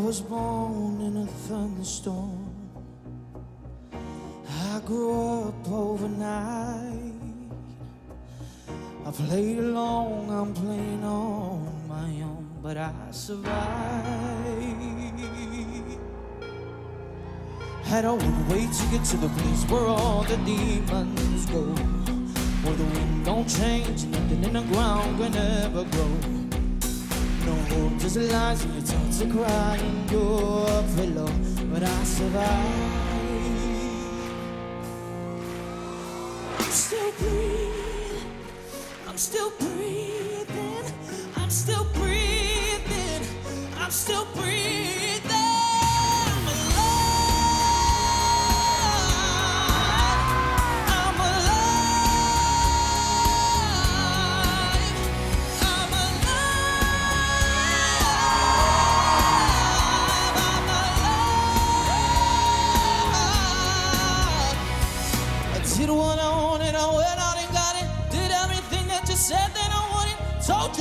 was born in a thunderstorm. I grew up overnight. I played along, I'm playing on my own, but I survived. Had a one way to get to the place where all the demons go. Where the wind don't change, nothing in the ground can ever grow. Just lies and your thoughts to cry in your pillow, but I survived. I'm still breathing. I'm still breathing. I'm still breathing. I'm still breathing.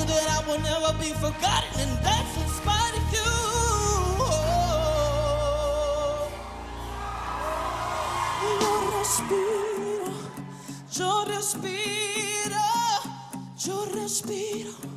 That I would never be forgotten, and that's in spite of you. Yo yo respiro, yo respiro, yo respiro.